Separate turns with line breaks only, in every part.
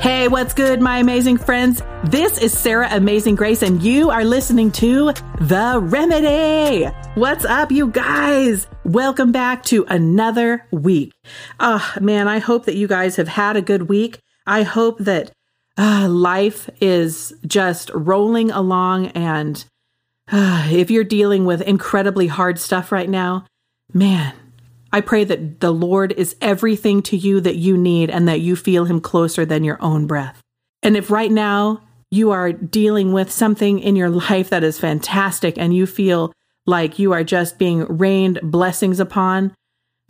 Hey, what's good, my amazing friends? This is Sarah Amazing Grace, and you are listening to The Remedy. What's up, you guys? Welcome back to another week. Oh, man, I hope that you guys have had a good week. I hope that uh, life is just rolling along, and uh, if you're dealing with incredibly hard stuff right now, man, I pray that the Lord is everything to you that you need and that you feel Him closer than your own breath. And if right now you are dealing with something in your life that is fantastic and you feel like you are just being rained blessings upon,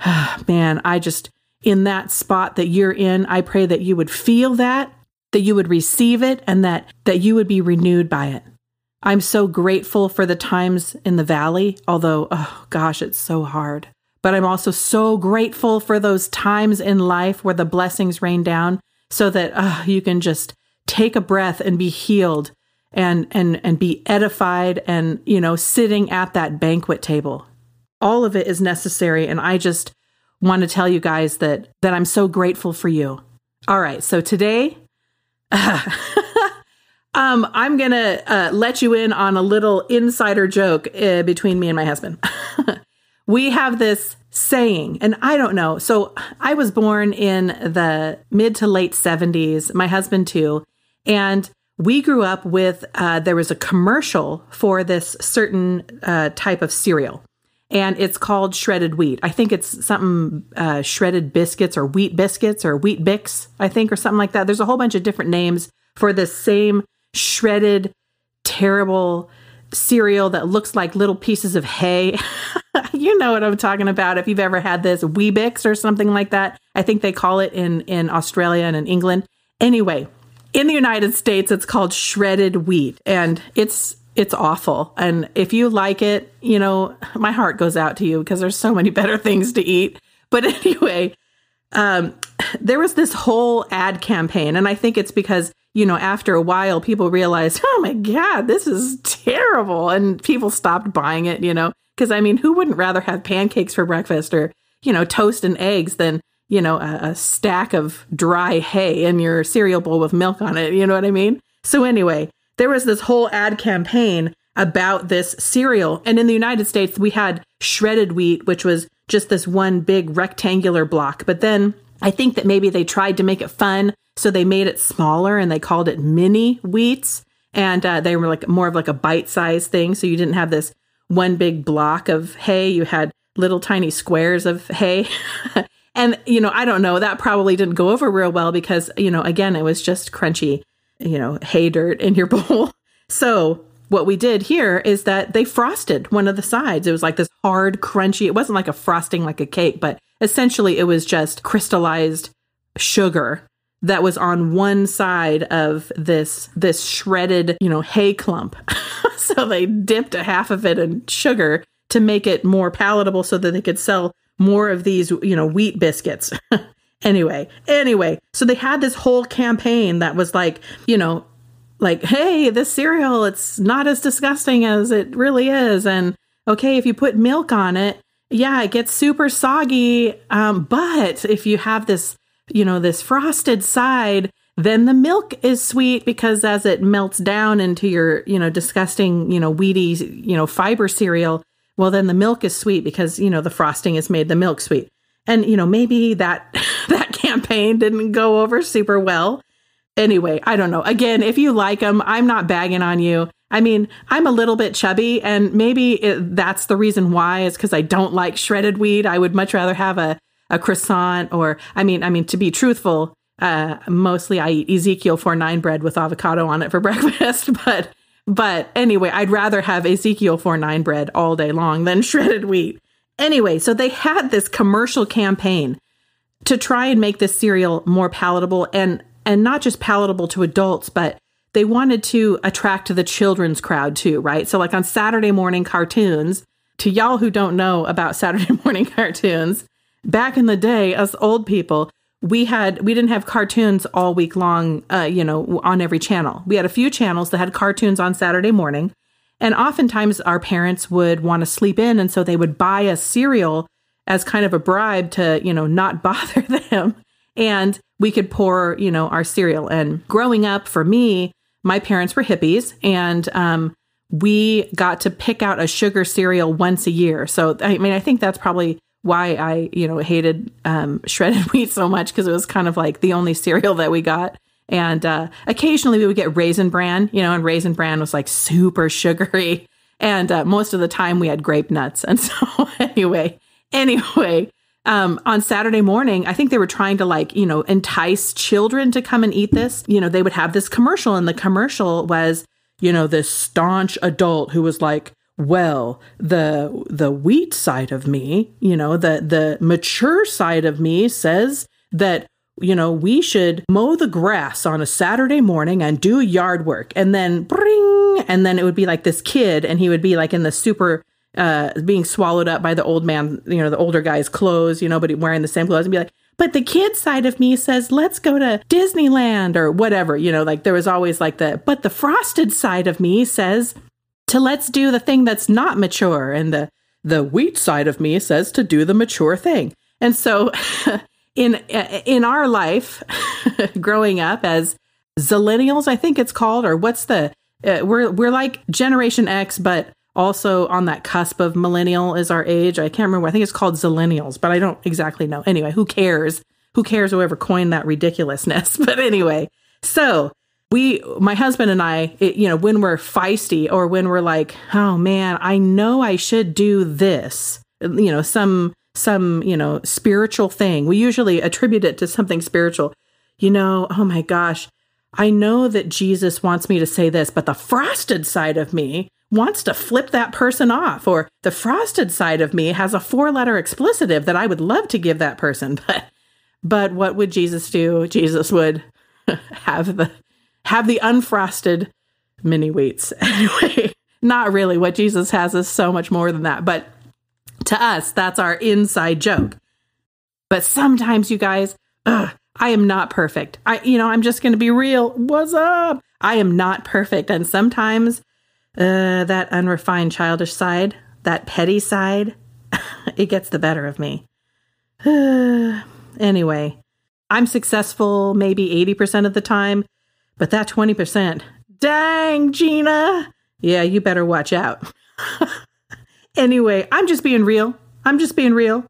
man, I just, in that spot that you're in, I pray that you would feel that, that you would receive it, and that, that you would be renewed by it. I'm so grateful for the times in the valley, although, oh gosh, it's so hard. But I'm also so grateful for those times in life where the blessings rain down so that uh, you can just take a breath and be healed and and and be edified and you know sitting at that banquet table. All of it is necessary and i just want to tell you guys that that i'm so grateful for you. All right so today uh, um i'm gonna uh, let you in on a little insider joke uh, between me and my husband we have this saying, and I don't know. So I was born in the mid to late 70s, my husband too. And we grew up with, uh, there was a commercial for this certain uh, type of cereal. And it's called shredded wheat. I think it's something uh, shredded biscuits or wheat biscuits or Weet-Bix, I think, or something like that. There's a whole bunch of different names for this same shredded, terrible cereal that looks like little pieces of hay. you know what I'm talking about if you've ever had this Weet-Bix or something like that. I think they call it in in Australia and in England. Anyway, in the United States it's called shredded wheat and it's it's awful. And if you like it, you know, my heart goes out to you because there's so many better things to eat. But anyway, um, there was this whole ad campaign, and I think it's because you know, after a while, people realized, oh my God, this is terrible. And people stopped buying it, you know, because I mean, who wouldn't rather have pancakes for breakfast or, you know, toast and eggs than, you know, a, a stack of dry hay in your cereal bowl with milk on it? You know what I mean? So, anyway, there was this whole ad campaign about this cereal. And in the United States, we had shredded wheat, which was just this one big rectangular block. But then I think that maybe they tried to make it fun so they made it smaller and they called it mini wheats. And uh, they were like more of like a bite sized thing. So you didn't have this one big block of hay. You had little tiny squares of hay. and, you know, I don't know, that probably didn't go over real well because, you know, again, it was just crunchy, you know, hay dirt in your bowl. So what we did here is that they frosted one of the sides. It was like this hard, crunchy, it wasn't like a frosting like a cake, but essentially it was just crystallized sugar that was on one side of this this shredded, you know, hay clump. so they dipped a half of it in sugar to make it more palatable so that they could sell more of these, you know, wheat biscuits. anyway, anyway, so they had this whole campaign that was like, you know, like, hey, this cereal, it's not as disgusting as it really is. And okay, if you put milk on it, yeah, it gets super soggy. Um, but if you have this you know, this frosted side, then the milk is sweet because as it melts down into your, you know, disgusting, you know, weedy, you know, fiber cereal, well, then the milk is sweet because, you know, the frosting has made the milk sweet. And, you know, maybe that, that campaign didn't go over super well. Anyway, I don't know. Again, if you like them, I'm not bagging on you. I mean, I'm a little bit chubby, and maybe it, that's the reason why is because I don't like shredded wheat. I would much rather have a a croissant or I mean I mean to be truthful, uh, mostly I eat Ezekiel four nine bread with avocado on it for breakfast, but but anyway, I'd rather have Ezekiel four nine bread all day long than shredded wheat. Anyway, so they had this commercial campaign to try and make this cereal more palatable and and not just palatable to adults, but they wanted to attract the children's crowd too, right? So like on Saturday morning cartoons, to y'all who don't know about Saturday morning cartoons, back in the day, us old people, we had we didn't have cartoons all week long, uh, you know, on every channel. We had a few channels that had cartoons on Saturday morning, and oftentimes our parents would want to sleep in, and so they would buy a cereal as kind of a bribe to, you know, not bother them. And we could pour, you know, our cereal. And growing up for me, my parents were hippies and um, we got to pick out a sugar cereal once a year. So, I mean, I think that's probably why I, you know, hated um, shredded wheat so much because it was kind of like the only cereal that we got. And uh, occasionally we would get raisin bran, you know, and raisin bran was like super sugary. And uh, most of the time we had grape nuts. And so, anyway, anyway, um, on Saturday morning, I think they were trying to like, you know, entice children to come and eat this. You know, they would have this commercial, and the commercial was, you know, this staunch adult who was like, well, the the wheat side of me, you know, the the mature side of me says that you know, we should mow the grass on a Saturday morning and do yard work. And then bring, and then it would be like this kid, and he would be like in the super uh, being swallowed up by the old man, you know, the older guy's clothes, you know, but wearing the same clothes and be like, but the kid side of me says, let's go to Disneyland or whatever, you know, like there was always like the, but the frosted side of me says to let's do the thing that's not mature. And the, the wheat side of me says to do the mature thing. And so in, in our life growing up as zillennials, I think it's called, or what's the, uh, we're, we're like generation X, but also on that cusp of millennial is our age. I can't remember. I think it's called zillennials, but I don't exactly know. Anyway, who cares? Who cares whoever coined that ridiculousness? But anyway, so we, my husband and I, it, you know, when we're feisty or when we're like, oh man, I know I should do this, you know, some, some, you know, spiritual thing. We usually attribute it to something spiritual. You know, oh my gosh, I know that Jesus wants me to say this, but the frosted side of me wants to flip that person off, or the frosted side of me has a four letter explicitive that I would love to give that person. But but what would Jesus do? Jesus would have the have the unfrosted mini wheats. Anyway, not really. What Jesus has is so much more than that. But to us, that's our inside joke. But sometimes, you guys, ugh, I am not perfect. I, you know, I'm just going to be real. What's up? I am not perfect. And sometimes uh, that unrefined childish side, that petty side, it gets the better of me. anyway, I'm successful maybe 80% of the time, but that 20%, dang, Gina. Yeah, you better watch out. anyway, I'm just being real. I'm just being real.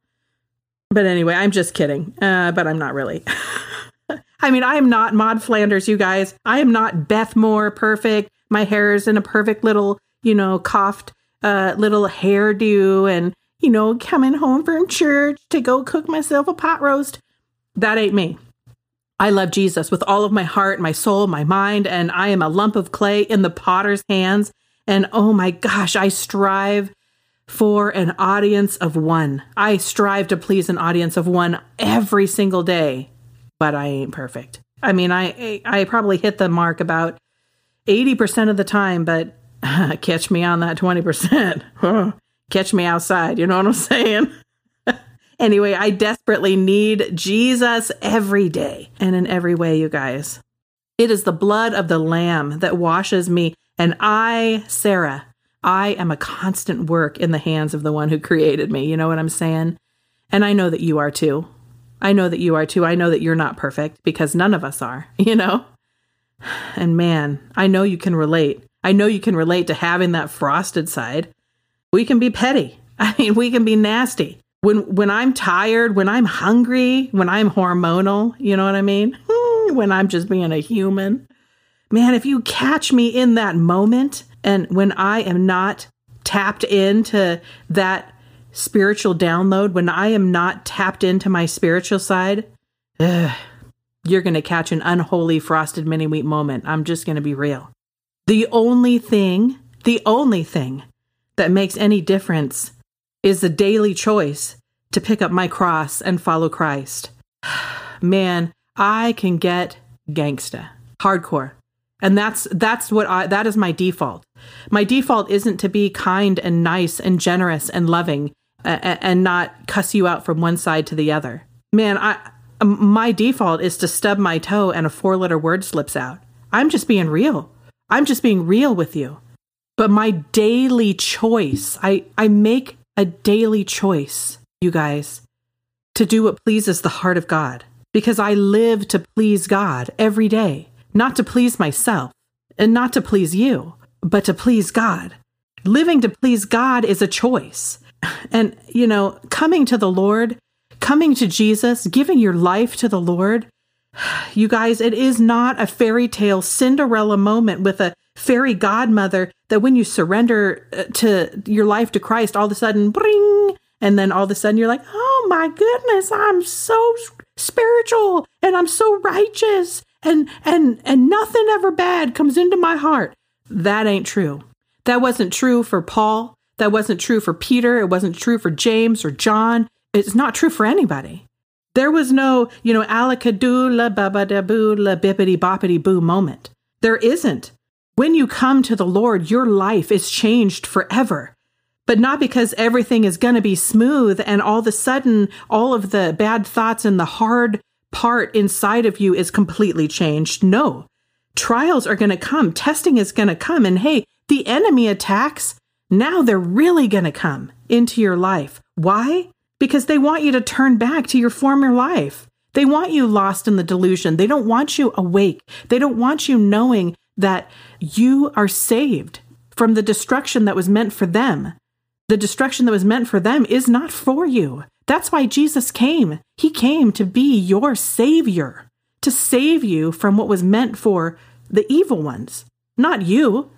But anyway, I'm just kidding. Uh, but I'm not really. I mean, I am not Maud Flanders, you guys. I am not Beth Moore perfect. My hair is in a perfect little, you know, coughed uh, little hairdo and, you know, coming home from church to go cook myself a pot roast. That ain't me. I love Jesus with all of my heart, my soul, my mind, and I am a lump of clay in the potter's hands. And oh my gosh, I strive for an audience of one. I strive to please an audience of one every single day, but I ain't perfect. I mean, I I probably hit the mark about 80% of the time, but catch me on that 20%. catch me outside. You know what I'm saying? anyway, I desperately need Jesus every day and in every way, you guys. It is the blood of the Lamb that washes me, and I, Sarah, I am a constant work in the hands of the one who created me. You know what I'm saying? And I know that you are too. I know that you are too. I know that you're not perfect because none of us are, you know? And man, I know you can relate. I know you can relate to having that frosted side. We can be petty. I mean, we can be nasty. When when I'm tired, when I'm hungry, when I'm hormonal, you know what I mean? When I'm just being a human. Man, if you catch me in that moment and when I am not tapped into that spiritual download, when I am not tapped into my spiritual side, ugh, you're going to catch an unholy frosted mini wheat moment. I'm just going to be real. The only thing, the only thing that makes any difference is the daily choice to pick up my cross and follow Christ. Man, I can get gangsta, hardcore. And that's that's what I that is my default. My default isn't to be kind and nice and generous and loving and, and not cuss you out from one side to the other. Man, I Um, my default is to stub my toe and a four letter word slips out. I'm just being real. I'm just being real with you. But my daily choice, I, I make a daily choice, you guys, to do what pleases the heart of God. because I live to please God every day, not to please myself and not to please you, but to please God. Living to please God is a choice. And, you know, coming to the Lord, coming to Jesus, giving your life to the Lord, you guys, it is not a fairy tale Cinderella moment with a fairy godmother that when you surrender uh, to your life to Christ, all of a sudden, bring, and then all of a sudden you're like, oh my goodness, I'm so spiritual and I'm so righteous and and and nothing ever bad comes into my heart. That ain't true. That wasn't true for Paul. That wasn't true for Peter. It wasn't true for James or John. It's not true for anybody. There was no, you know, alakadoola babadaboola bippity boppity boo moment. There isn't. When you come to the Lord, your life is changed forever. But not because everything is going to be smooth and all of a sudden all of the bad thoughts and the hard part inside of you is completely changed. No. Trials are going to come. Testing is going to come. And hey, the enemy attacks. Now they're really going to come into your life. Why? Because they want you to turn back to your former life. They want you lost in the delusion. They don't want you awake. They don't want you knowing that you are saved from the destruction that was meant for them. The destruction that was meant for them is not for you. That's why Jesus came. He came to be your savior, to save you from what was meant for the evil ones, not you.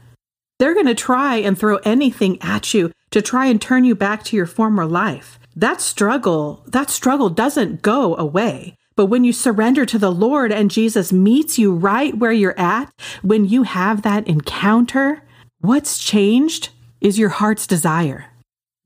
They're going to try and throw anything at you to try and turn you back to your former life. That struggle, that struggle doesn't go away. But when you surrender to the Lord and Jesus meets you right where you're at, when you have that encounter, what's changed is your heart's desire.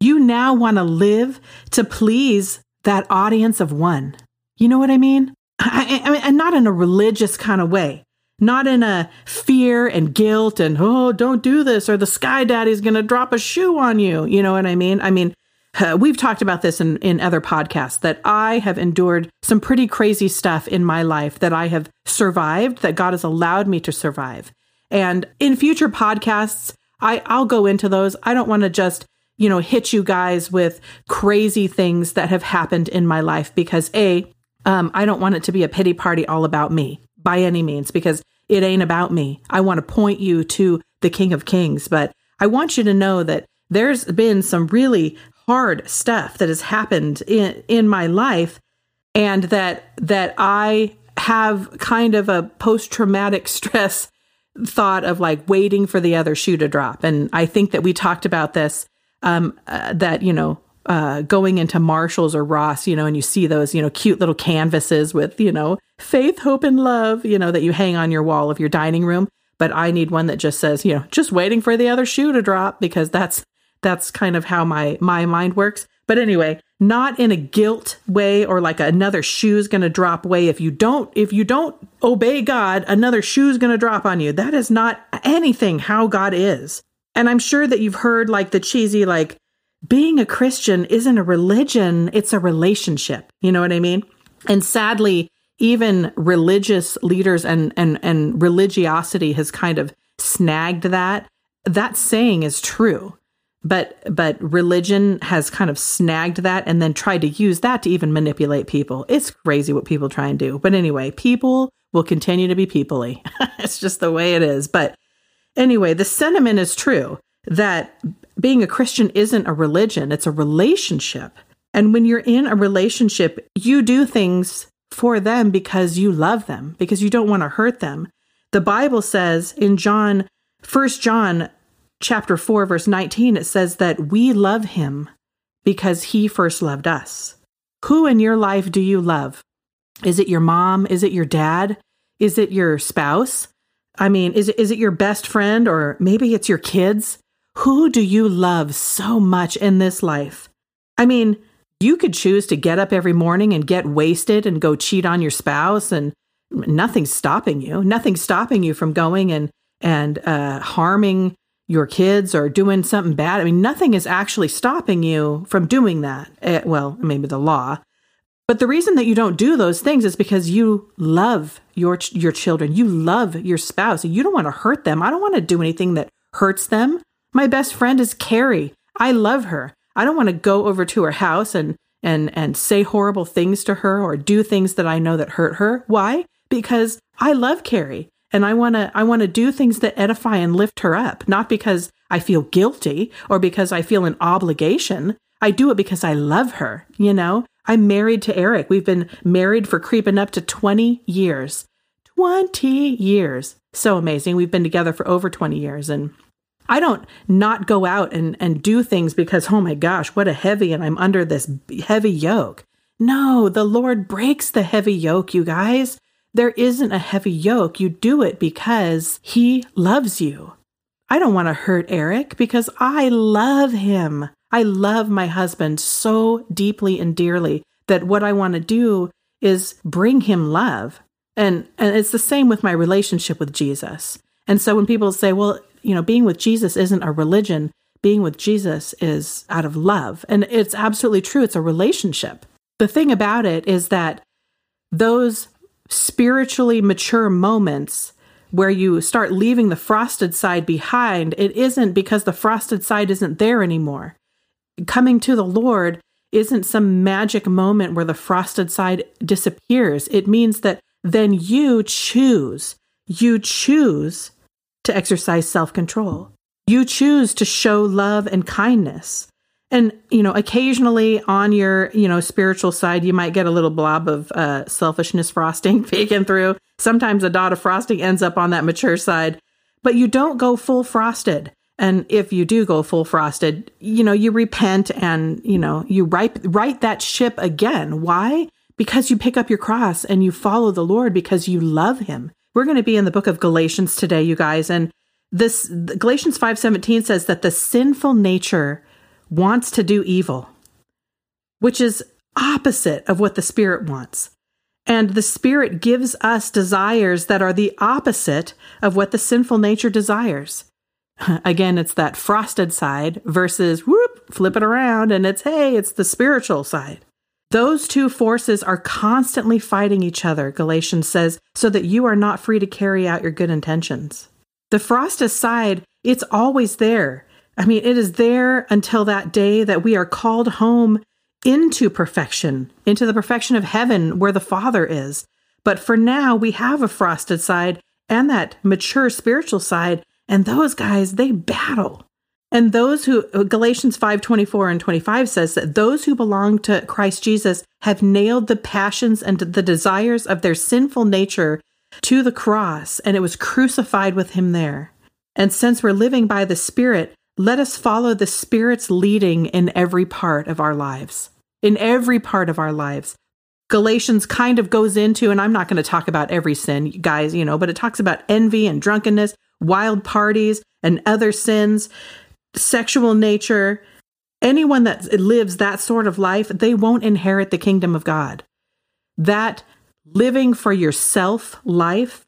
You now want to live to please that audience of one. You know what I mean? I, I mean, and not in a religious kind of way, not in a fear and guilt and, oh, don't do this or the sky daddy's going to drop a shoe on you. You know what I mean? I mean, uh, we've talked about this in, in other podcasts that I have endured some pretty crazy stuff in my life that I have survived, that God has allowed me to survive. And in future podcasts, I, I'll go into those. I don't want to just you know, hit you guys with crazy things that have happened in my life because A, um, I don't want it to be a pity party all about me by any means because it ain't about me. I want to point you to the King of Kings, but I want you to know that there's been some really hard stuff that has happened in in my life and that that I have kind of a post traumatic stress thought of like waiting for the other shoe to drop. And I think that we talked about this um, uh, that you know uh, going into Marshalls or Ross, you know, and you see those, you know, cute little canvases with, you know, faith, hope, and love, you know, that you hang on your wall of your dining room. But I need one that just says, you know, just waiting for the other shoe to drop because that's that's kind of how my my mind works. But anyway, not in a guilt way or like another shoe's going to drop way. If you don't if you don't obey God, another shoe's going to drop on you. That is not anything how God is. And I'm sure that you've heard like the cheesy, like, being a Christian isn't a religion, it's a relationship. You know what I mean? And sadly, even religious leaders and, and, and religiosity has kind of snagged that. That saying is true. But but religion has kind of snagged that and then tried to use that to even manipulate people. It's crazy what people try and do. But anyway, people will continue to be peoply. it's just the way it is. But Anyway, the sentiment is true that being a Christian isn't a religion, it's a relationship. And when you're in a relationship, you do things for them because you love them, because you don't want to hurt them. The Bible says in John, 1 John chapter 4 verse 19 it says that we love him because he first loved us. Who in your life do you love? Is it your mom? Is it your dad? Is it your spouse? I mean, is it, is it your best friend or maybe it's your kids? Who do you love so much in this life? I mean, you could choose to get up every morning and get wasted and go cheat on your spouse and nothing's stopping you. Nothing's stopping you from going and and uh, harming your kids or doing something bad. I mean, nothing is actually stopping you from doing that. Uh, well, maybe the law, but the reason that you don't do those things is because you love your your children. You love your spouse. You don't want to hurt them. I don't want to do anything that hurts them. My best friend is Carrie. I love her. I don't want to go over to her house and and and say horrible things to her or do things that I know that hurt her. Why? Because I love Carrie and I want to I want to do things that edify and lift her up, not because I feel guilty or because I feel an obligation. I do it because I love her, you know? I'm married to Eric. We've been married for creeping up to 20 years. 20 years. So amazing. We've been together for over 20 years and I don't not go out and, and do things because, oh my gosh, what a heavy, and I'm under this heavy yoke. No, the Lord breaks the heavy yoke, you guys. There isn't a heavy yoke. You do it because He loves you. I don't want to hurt Eric because I love him. I love my husband so deeply and dearly that what I want to do is bring him love. And, and it's the same with my relationship with Jesus. And so when people say, well, you know, being with Jesus isn't a religion, being with Jesus is out of love. And it's absolutely true. It's a relationship. The thing about it is that those spiritually mature moments where you start leaving the frosted side behind, it isn't because the frosted side isn't there anymore. Coming to the Lord isn't some magic moment where the frosted side disappears. It means that then you choose, you choose to exercise self control. You choose to show love and kindness. And, you know, occasionally on your, you know, spiritual side, you might get a little blob of uh, selfishness frosting peeking through. Sometimes a dot of frosting ends up on that mature side, but you don't go full frosted. And if you do go full frosted, you know, you repent and, you know, you right, right that ship again. Why? Because you pick up your cross and you follow the Lord because you love him. We're going to be in the book of Galatians today, you guys. And this Galatians 5:17 says that the sinful nature wants to do evil, which is opposite of what the spirit wants. And the spirit gives us desires that are the opposite of what the sinful nature desires. Again, it's that frosted side versus whoop, flip it around and it's hey, it's the spiritual side. Those two forces are constantly fighting each other, Galatians says, so that you are not free to carry out your good intentions. The frosted side, it's always there. I mean, it is there until that day that we are called home into perfection, into the perfection of heaven where the Father is. But for now, we have a frosted side and that mature spiritual side, and those guys, they battle. And those who uh, Galatians 5:24 and 25 says that those who belong to Christ Jesus have nailed the passions and the desires of their sinful nature to the cross and it was crucified with him there. And since we're living by the Spirit, let us follow the Spirit's leading in every part of our lives. In every part of our lives. Galatians kind of goes into, and I'm not going to talk about every sin, guys, you know, but it talks about envy and drunkenness, wild parties, and other sins sexual nature, anyone that lives that sort of life, they won't inherit the kingdom of God. That living for yourself life,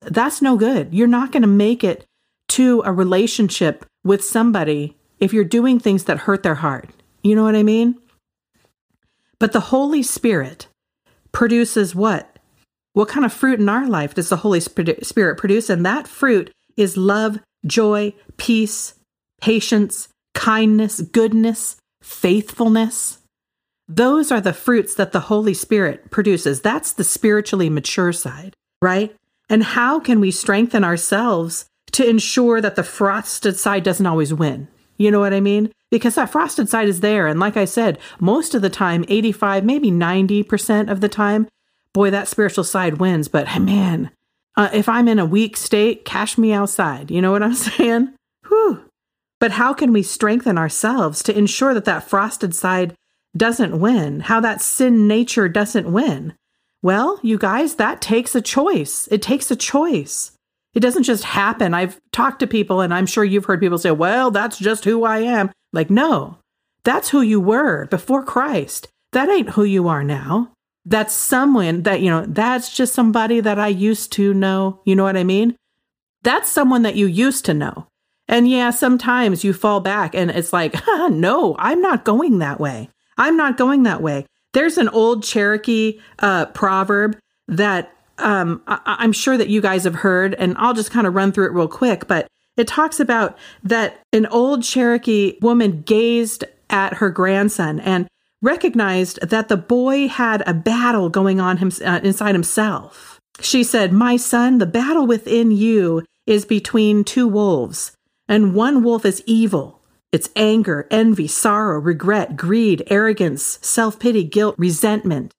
that's no good. You're not going to make it to a relationship with somebody if you're doing things that hurt their heart. You know what I mean? But the Holy Spirit produces what? What kind of fruit in our life does the Holy Spirit produce? And that fruit is love, joy, peace, patience, kindness, goodness, faithfulness. Those are the fruits that the Holy Spirit produces. That's the spiritually mature side, right? And how can we strengthen ourselves to ensure that the frosted side doesn't always win? You know what I mean? Because that frosted side is there. And like I said, most of the time, 85, maybe 90% of the time, boy, that spiritual side wins. But man, uh, if I'm in a weak state, cash me outside. You know what I'm saying? Whew. But how can we strengthen ourselves to ensure that that frosted side doesn't win? How that sin nature doesn't win? Well, you guys, that takes a choice. It takes a choice. It doesn't just happen. I've talked to people, and I'm sure you've heard people say, well, that's just who I am. Like, no, that's who you were before Christ. That ain't who you are now. That's someone that, you know, that's just somebody that I used to know. You know what I mean? That's someone that you used to know. And yeah, sometimes you fall back and it's like, no, I'm not going that way. I'm not going that way. There's an old Cherokee uh, proverb that um, I- I'm sure that you guys have heard, and I'll just kind of run through it real quick. But it talks about that an old Cherokee woman gazed at her grandson, and recognized that the boy had a battle going on him, uh, inside himself. She said, My son, the battle within you is between two wolves, and one wolf is evil. It's anger, envy, sorrow, regret, greed, arrogance, self pity, guilt, resentment,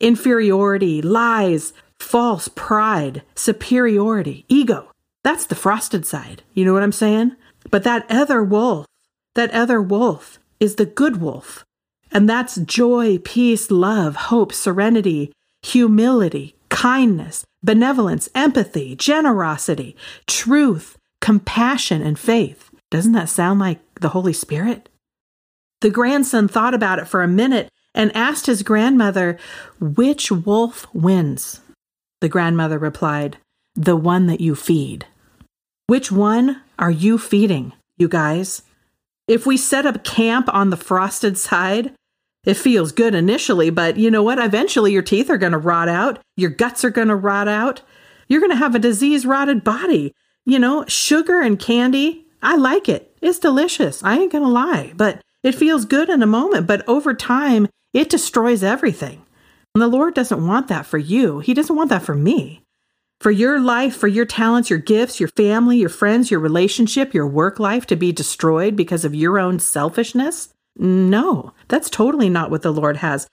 inferiority, lies, false pride, superiority, ego. That's the frosted side. You know what I'm saying? But that other wolf, that other wolf is the good wolf. And that's joy, peace, love, hope, serenity, humility, kindness, benevolence, empathy, generosity, truth, compassion, and faith. Doesn't that sound like the Holy Spirit? The grandson thought about it for a minute and asked his grandmother, Which wolf wins? The grandmother replied, The one that you feed. Which one are you feeding, you guys? If we set up camp on the frosted side, it feels good initially, but you know what? Eventually your teeth are going to rot out. Your guts are going to rot out. You're going to have a disease rotted body. You know, sugar and candy, I like it. It's delicious. I ain't going to lie, but it feels good in a moment, but over time, it destroys everything. And the Lord doesn't want that for you. He doesn't want that for me. For your life, for your talents, your gifts, your family, your friends, your relationship, your work life to be destroyed because of your own selfishness? No, that's totally not what the Lord has.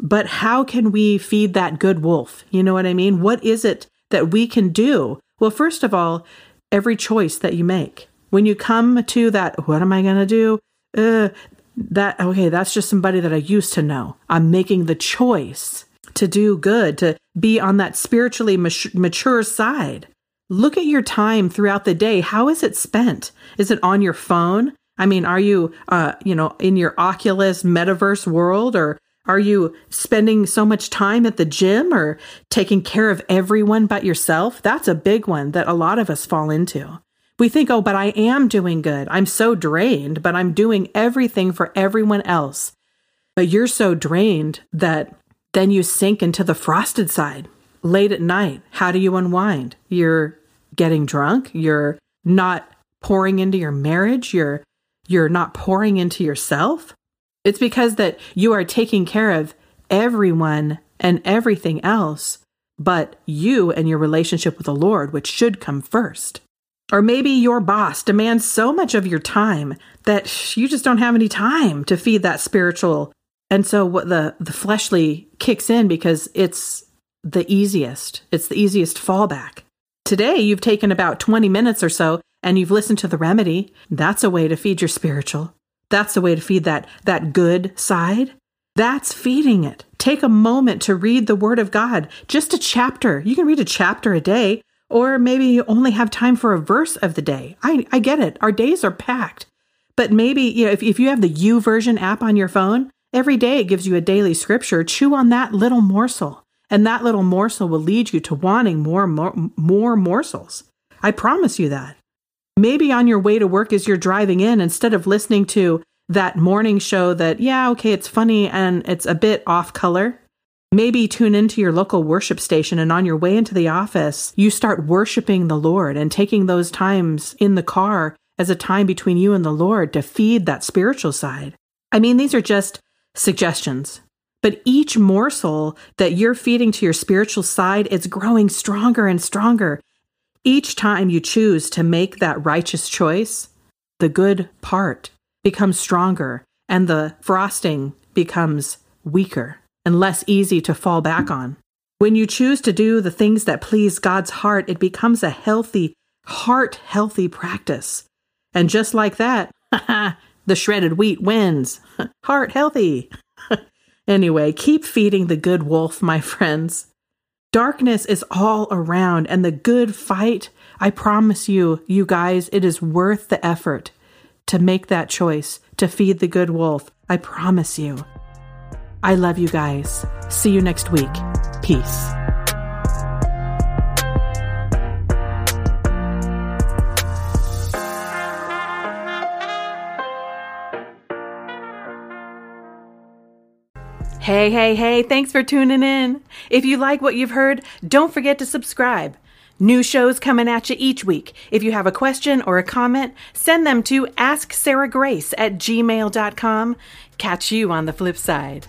But how can we feed that good wolf? You know what I mean? What is it that we can do? Well, first of all, every choice that you make. When you come to that, what am I going to do? Uh, that, okay, that's just somebody that I used to know. I'm making the choice to do good, to be on that spiritually mature side. Look at your time throughout the day. How is it spent? Is it on your phone? I mean, are you, uh, you know, in your Oculus metaverse world or are you spending so much time at the gym or taking care of everyone but yourself? That's a big one that a lot of us fall into. We think, oh, but I am doing good. I'm so drained, but I'm doing everything for everyone else. But you're so drained that then you sink into the frosted side late at night. How do you unwind? You're getting drunk. You're not pouring into your marriage. You're you're not pouring into yourself. It's because that you are taking care of everyone and everything else but you and your relationship with the Lord, which should come first. Or maybe your boss demands so much of your time that you just don't have any time to feed that spiritual. And so what the the fleshly kicks in because it's the easiest. It's the easiest fallback. Today you've taken about 20 minutes or so and you've listened to the remedy, that's a way to feed your spiritual. That's a way to feed that, that good side. That's feeding it. Take a moment to read the Word of God, just a chapter. You can read a chapter a day, or maybe you only have time for a verse of the day. I, I get it. Our days are packed. But maybe, you know, if, if you have the YouVersion app on your phone, every day it gives you a daily scripture. Chew on that little morsel, and that little morsel will lead you to wanting more, more, more morsels. I promise you that. Maybe on your way to work as you're driving in, instead of listening to that morning show that, yeah, okay, it's funny and it's a bit off color, maybe tune into your local worship station and on your way into the office, you start worshiping the Lord and taking those times in the car as a time between you and the Lord to feed that spiritual side. I mean, these are just suggestions. But each morsel that you're feeding to your spiritual side, is growing stronger and stronger. Each time you choose to make that righteous choice, the good part becomes stronger and the frosting becomes weaker and less easy to fall back on. When you choose to do the things that please God's heart, it becomes a healthy, heart healthy practice. And just like that, the shredded wheat wins. heart healthy. anyway, keep feeding the good wolf, my friends. Darkness is all around, and the good fight, I promise you, you guys, it is worth the effort to make that choice to feed the good wolf. I promise you. I love you guys. See you next week. Peace. Hey, hey, hey, thanks for tuning in. If you like what you've heard, don't forget to subscribe. New shows coming at you each week. If you have a question or a comment, send them to AskSarahGrace at gmail.com. Catch you on the flip side.